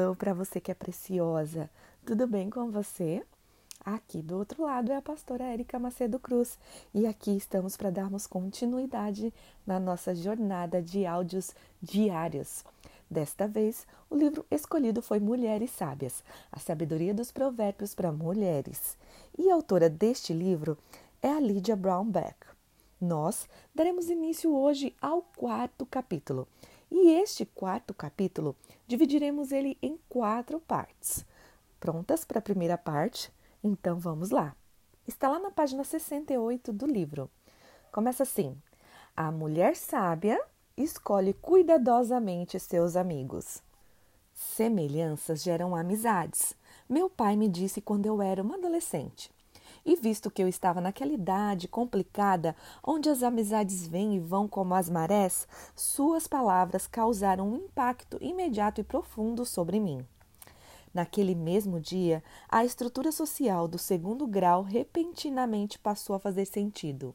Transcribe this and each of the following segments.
Alô para você que é preciosa. Tudo bem com você? Aqui do outro lado é a pastora Érica Macedo Cruz e aqui estamos para darmos continuidade na nossa jornada de áudios diários. Desta vez, o livro escolhido foi Mulheres Sábias, a sabedoria dos provérbios para mulheres. E a autora deste livro é a Lydia Brownback. Nós daremos início hoje ao quarto capítulo. E este quarto capítulo dividiremos ele em quatro partes. Prontas para a primeira parte? Então vamos lá. Está lá na página 68 do livro. Começa assim: A mulher sábia escolhe cuidadosamente seus amigos. Semelhanças geram amizades. Meu pai me disse quando eu era uma adolescente. E visto que eu estava naquela idade complicada, onde as amizades vêm e vão como as marés, suas palavras causaram um impacto imediato e profundo sobre mim. Naquele mesmo dia, a estrutura social do segundo grau repentinamente passou a fazer sentido.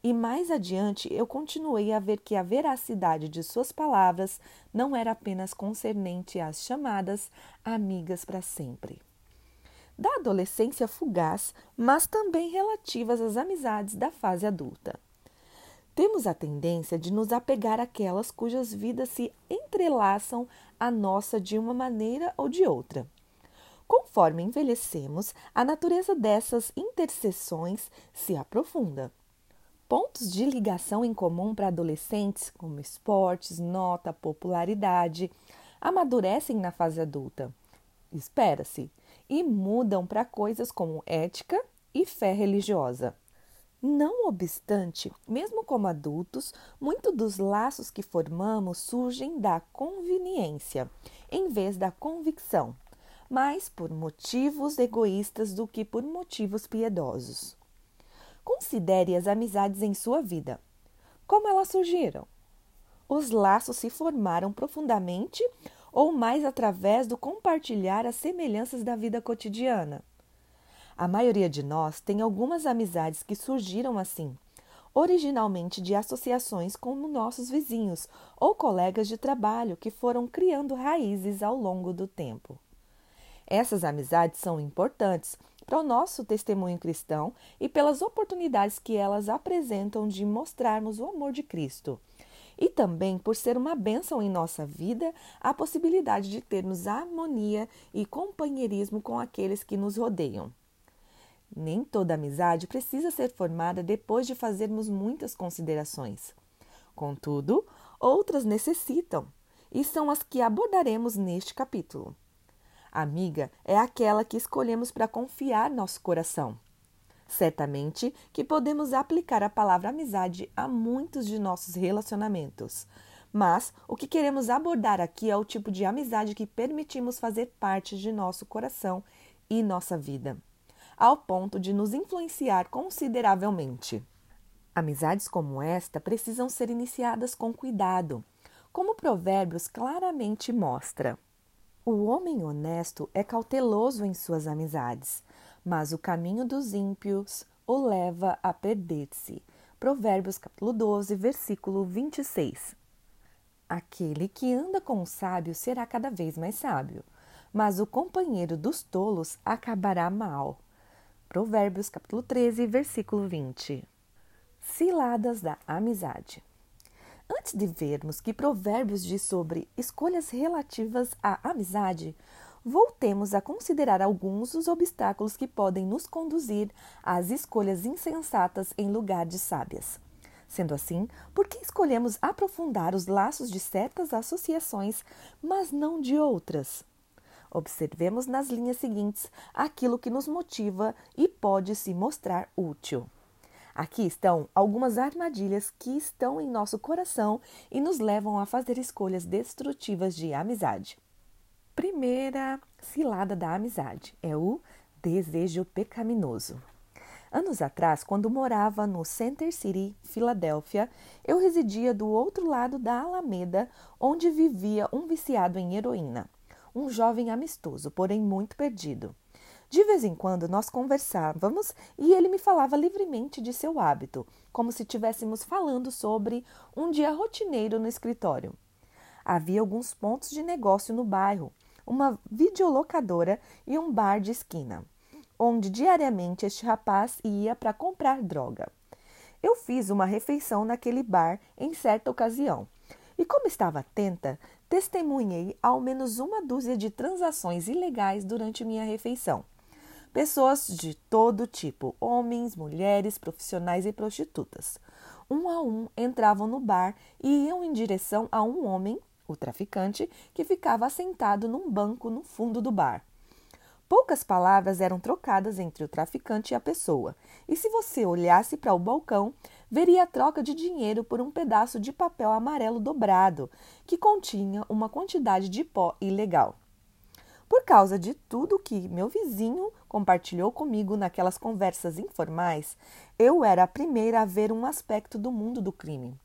E mais adiante eu continuei a ver que a veracidade de suas palavras não era apenas concernente às chamadas amigas para sempre. Da adolescência fugaz, mas também relativas às amizades da fase adulta. Temos a tendência de nos apegar àquelas cujas vidas se entrelaçam à nossa de uma maneira ou de outra. Conforme envelhecemos, a natureza dessas interseções se aprofunda. Pontos de ligação em comum para adolescentes, como esportes, nota, popularidade, amadurecem na fase adulta. Espera-se, e mudam para coisas como ética e fé religiosa. Não obstante, mesmo como adultos, muito dos laços que formamos surgem da conveniência, em vez da convicção mais por motivos egoístas do que por motivos piedosos. Considere as amizades em sua vida. Como elas surgiram? Os laços se formaram profundamente ou mais através do compartilhar as semelhanças da vida cotidiana. A maioria de nós tem algumas amizades que surgiram assim, originalmente de associações com nossos vizinhos ou colegas de trabalho que foram criando raízes ao longo do tempo. Essas amizades são importantes para o nosso testemunho cristão e pelas oportunidades que elas apresentam de mostrarmos o amor de Cristo. E também por ser uma bênção em nossa vida a possibilidade de termos harmonia e companheirismo com aqueles que nos rodeiam. Nem toda amizade precisa ser formada depois de fazermos muitas considerações. Contudo, outras necessitam, e são as que abordaremos neste capítulo. Amiga é aquela que escolhemos para confiar nosso coração. Certamente que podemos aplicar a palavra amizade a muitos de nossos relacionamentos. Mas o que queremos abordar aqui é o tipo de amizade que permitimos fazer parte de nosso coração e nossa vida, ao ponto de nos influenciar consideravelmente. Amizades como esta precisam ser iniciadas com cuidado, como Provérbios claramente mostra. O homem honesto é cauteloso em suas amizades, mas o caminho dos ímpios o leva a perder-se. Provérbios capítulo 12, versículo 26. Aquele que anda com o sábio será cada vez mais sábio, mas o companheiro dos tolos acabará mal. Provérbios capítulo 13, versículo 20. Ciladas da amizade. Antes de vermos que Provérbios diz sobre escolhas relativas à amizade, voltemos a considerar alguns dos obstáculos que podem nos conduzir às escolhas insensatas em lugar de sábias. Sendo assim, por que escolhemos aprofundar os laços de certas associações, mas não de outras? Observemos nas linhas seguintes aquilo que nos motiva e pode se mostrar útil. Aqui estão algumas armadilhas que estão em nosso coração e nos levam a fazer escolhas destrutivas de amizade. Primeira cilada da amizade é o desejo pecaminoso. Anos atrás, quando morava no Center City, Filadélfia, eu residia do outro lado da Alameda, onde vivia um viciado em heroína, um jovem amistoso, porém muito perdido. De vez em quando nós conversávamos e ele me falava livremente de seu hábito, como se estivéssemos falando sobre um dia rotineiro no escritório. Havia alguns pontos de negócio no bairro, uma videolocadora e um bar de esquina, onde diariamente este rapaz ia para comprar droga. Eu fiz uma refeição naquele bar em certa ocasião e, como estava atenta, testemunhei ao menos uma dúzia de transações ilegais durante minha refeição. Pessoas de todo tipo, homens, mulheres, profissionais e prostitutas. Um a um entravam no bar e iam em direção a um homem, o traficante, que ficava assentado num banco no fundo do bar. Poucas palavras eram trocadas entre o traficante e a pessoa, e se você olhasse para o balcão, veria a troca de dinheiro por um pedaço de papel amarelo dobrado, que continha uma quantidade de pó ilegal. Por causa de tudo que meu vizinho compartilhou comigo naquelas conversas informais, eu era a primeira a ver um aspecto do mundo do crime.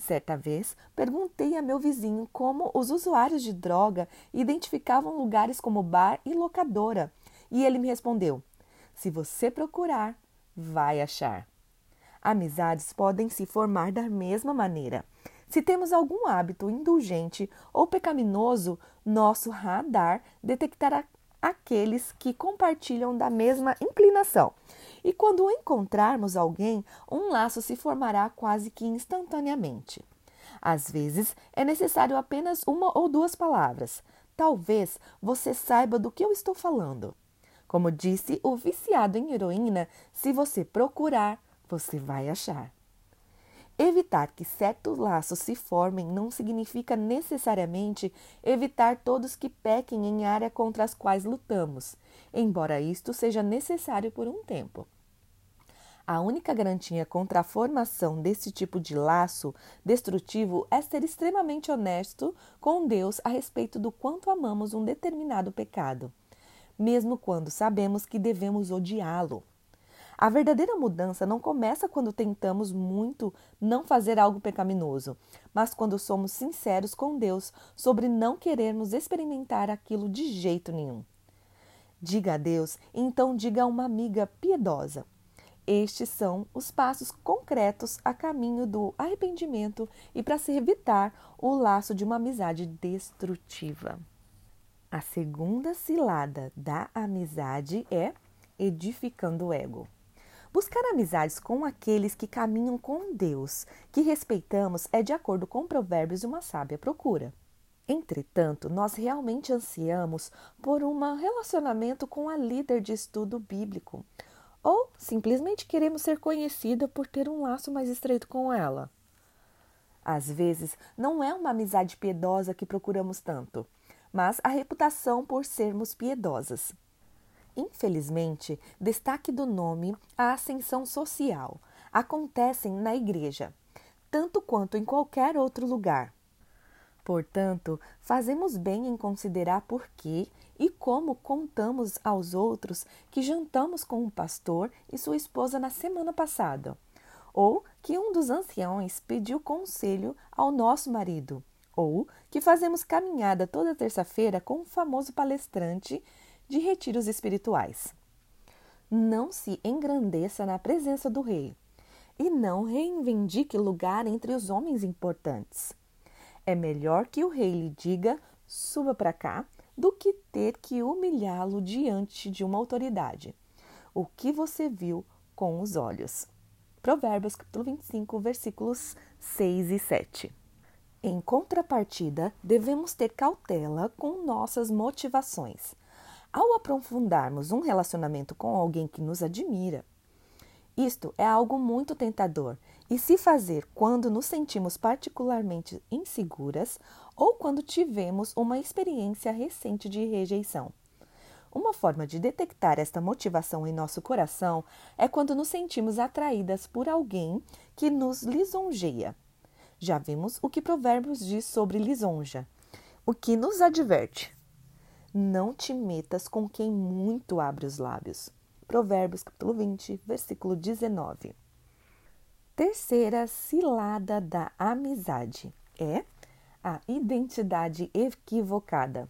Certa vez, perguntei a meu vizinho como os usuários de droga identificavam lugares como bar e locadora, e ele me respondeu: Se você procurar, vai achar. Amizades podem se formar da mesma maneira. Se temos algum hábito indulgente ou pecaminoso, nosso radar detectará aqueles que compartilham da mesma inclinação. E quando encontrarmos alguém, um laço se formará quase que instantaneamente. Às vezes é necessário apenas uma ou duas palavras. Talvez você saiba do que eu estou falando. Como disse o viciado em heroína, se você procurar, você vai achar. Evitar que certos laços se formem não significa necessariamente evitar todos que pequem em área contra as quais lutamos, embora isto seja necessário por um tempo. A única garantia contra a formação desse tipo de laço destrutivo é ser extremamente honesto com Deus a respeito do quanto amamos um determinado pecado, mesmo quando sabemos que devemos odiá-lo. A verdadeira mudança não começa quando tentamos muito não fazer algo pecaminoso, mas quando somos sinceros com Deus sobre não querermos experimentar aquilo de jeito nenhum. Diga a Deus, então diga a uma amiga piedosa. Estes são os passos concretos a caminho do arrependimento e para se evitar o laço de uma amizade destrutiva. A segunda cilada da amizade é edificando o ego. Buscar amizades com aqueles que caminham com Deus, que respeitamos, é de acordo com Provérbios uma sábia procura. Entretanto, nós realmente ansiamos por um relacionamento com a líder de estudo bíblico, ou simplesmente queremos ser conhecida por ter um laço mais estreito com ela. Às vezes, não é uma amizade piedosa que procuramos tanto, mas a reputação por sermos piedosas. Infelizmente, destaque do nome a ascensão social acontecem na igreja, tanto quanto em qualquer outro lugar. Portanto, fazemos bem em considerar por que e como contamos aos outros que jantamos com o pastor e sua esposa na semana passada, ou que um dos anciãos pediu conselho ao nosso marido, ou que fazemos caminhada toda terça-feira com o famoso palestrante de retiros espirituais. Não se engrandeça na presença do rei e não reivindique lugar entre os homens importantes. É melhor que o rei lhe diga: suba para cá, do que ter que humilhá-lo diante de uma autoridade. O que você viu com os olhos. Provérbios capítulo 25, versículos 6 e 7. Em contrapartida, devemos ter cautela com nossas motivações. Ao aprofundarmos um relacionamento com alguém que nos admira, isto é algo muito tentador e se fazer quando nos sentimos particularmente inseguras ou quando tivemos uma experiência recente de rejeição. Uma forma de detectar esta motivação em nosso coração é quando nos sentimos atraídas por alguém que nos lisonjeia. Já vimos o que Provérbios diz sobre lisonja, o que nos adverte. Não te metas com quem muito abre os lábios. Provérbios capítulo 20, versículo 19. Terceira cilada da amizade é a identidade equivocada.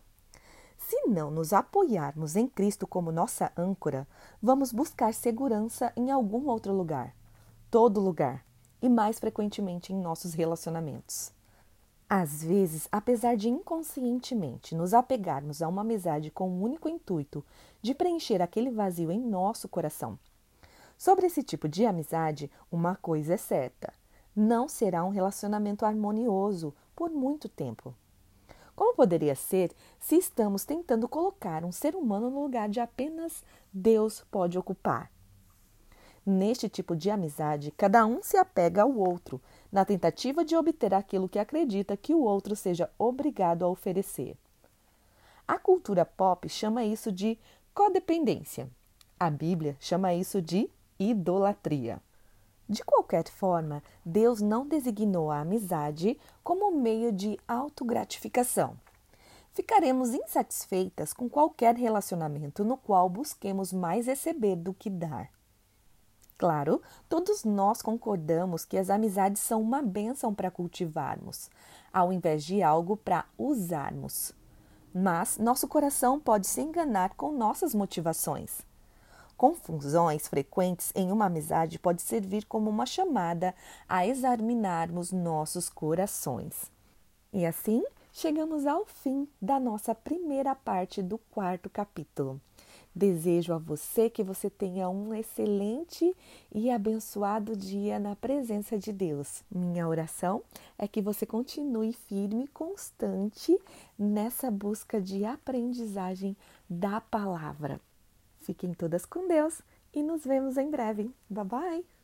Se não nos apoiarmos em Cristo como nossa âncora, vamos buscar segurança em algum outro lugar, todo lugar, e mais frequentemente em nossos relacionamentos. Às vezes, apesar de inconscientemente nos apegarmos a uma amizade com o único intuito de preencher aquele vazio em nosso coração, sobre esse tipo de amizade, uma coisa é certa: não será um relacionamento harmonioso por muito tempo. Como poderia ser se estamos tentando colocar um ser humano no lugar de apenas Deus pode ocupar? Neste tipo de amizade, cada um se apega ao outro, na tentativa de obter aquilo que acredita que o outro seja obrigado a oferecer. A cultura pop chama isso de codependência. A Bíblia chama isso de idolatria. De qualquer forma, Deus não designou a amizade como meio de autogratificação. Ficaremos insatisfeitas com qualquer relacionamento no qual busquemos mais receber do que dar. Claro, todos nós concordamos que as amizades são uma bênção para cultivarmos, ao invés de algo para usarmos. Mas nosso coração pode se enganar com nossas motivações. Confusões frequentes em uma amizade pode servir como uma chamada a examinarmos nossos corações. E assim, chegamos ao fim da nossa primeira parte do quarto capítulo. Desejo a você que você tenha um excelente e abençoado dia na presença de Deus. Minha oração é que você continue firme e constante nessa busca de aprendizagem da palavra. Fiquem todas com Deus e nos vemos em breve. Bye bye!